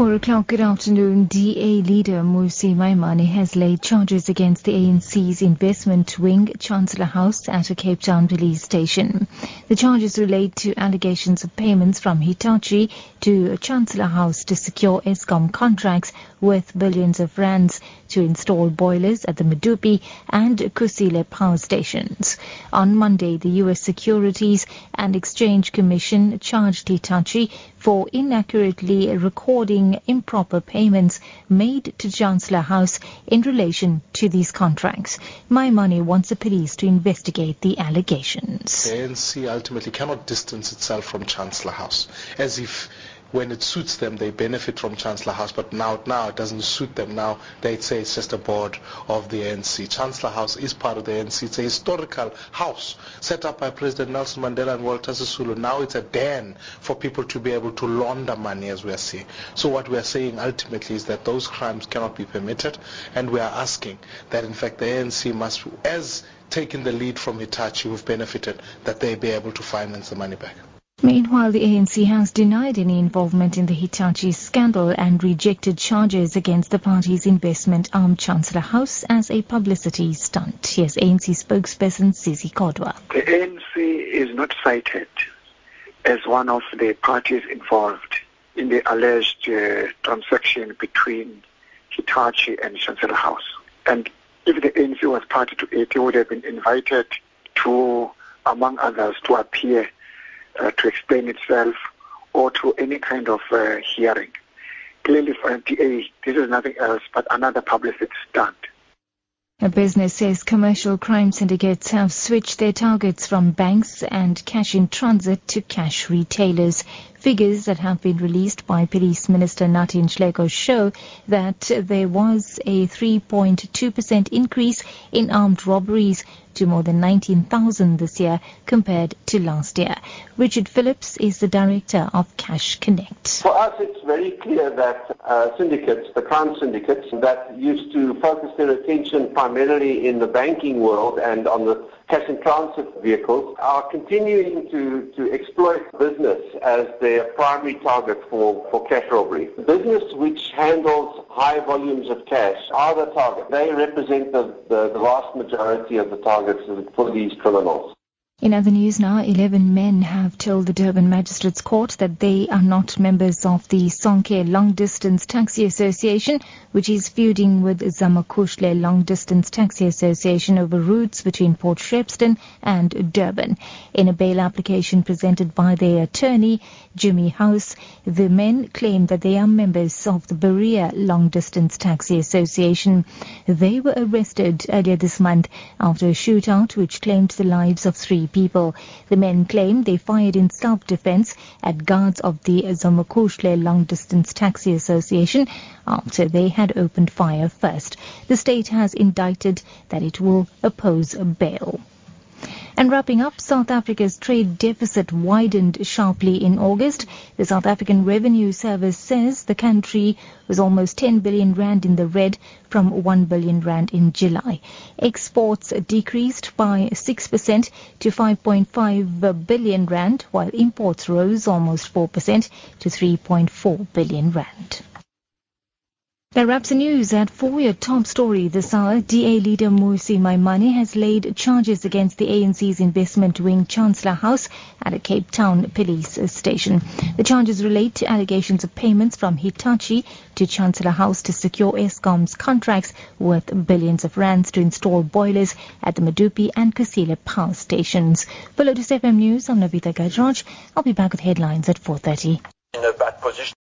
Four o'clock good afternoon. DA leader Mmusi Maimane has laid charges against the ANC's investment wing, Chancellor House, at a Cape Town police station. The charges relate to allegations of payments from Hitachi to Chancellor House to secure Eskom contracts worth billions of rands to install boilers at the Medupi and Kusile power stations. On Monday, the U.S. Securities and Exchange Commission charged Hitachi for inaccurately recording improper payments made to Chancellor House in relation to these contracts. Maimane wants the police to investigate the allegations. The ANC ultimately cannot distance itself from Chancellor House as if when it suits them, they benefit from Chancellor House, but now, now it doesn't suit them. Now they'd say it's just a board of the ANC. Chancellor House is part of the ANC. It's a historical house set up by President Nelson Mandela and Walter Sisulu. Now it's a den for people to be able to launder money, as we are seeing. So what we are saying ultimately is that those crimes cannot be permitted, and we are asking that, in fact, the ANC must, as taking the lead from Hitachi, who've benefited, that they be able to finance the money back. Meanwhile, the ANC has denied any involvement in the Hitachi scandal and rejected charges against the party's investment arm Chancellor House as a publicity stunt. Here's ANC spokesperson Sisi Kodwa. The ANC is not cited as one of the parties involved in the alleged uh, transaction between Hitachi and Chancellor House. And if the ANC was party to it, it would have been invited to, among others, to appear uh, to explain itself or to any kind of uh, hearing. Clearly for MPA, this is nothing else but another publicity stunt. A business says commercial crime syndicates have switched their targets from banks and cash in transit to cash retailers. Figures that have been released by Police Minister Nathi Nhleko show that there was a 3.2% increase in armed robberies to more than 19,000 this year compared to last year. Richard Phillips is the director of Cash Connect. For us, it's very clear that uh, syndicates, the crime syndicates that used to focus their attention primarily in the banking world and on the cash and transit vehicles are continuing to, to exploit business as their primary target for, for cash robbery. Business which handles high volumes of cash are the target. They represent the, the, the vast majority of the targets for these criminals. In other news now, 11 men have told the Durban Magistrates Court that they are not members of the Sonke Long Distance Taxi Association, which is feuding with Zamakhuhle Long Distance Taxi Association over routes between Port Shepstone and Durban. In a bail application presented by their attorney, Jimmy House, the men claim that they are members of the Berea Long Distance Taxi Association. They were arrested earlier this month after a shootout which claimed the lives of three people. The men claim they fired in self-defense at guards of the Zamakhuhle Long Distance Taxi Association after they had opened fire first. The state has indicted that it will oppose bail. And wrapping up, South Africa's trade deficit widened sharply in August. The South African Revenue Service says the country was almost 10 billion rand in the red from 1 billion rand in July. Exports decreased by 6% to 5.5 billion rand, while imports rose almost 4% to 3.4 billion rand. That wraps the news at 4. Your top story this hour. DA leader Mmusi Maimane has laid charges against the ANC's investment wing Chancellor House at a Cape Town police station. The charges relate to allegations of payments from Hitachi to Chancellor House to secure Eskom's contracts worth billions of rands to install boilers at the Medupi and Kusile power stations. For Lotus FM News, I'm Navita Gajraj. I'll be back with headlines at 4.30. In a bad position.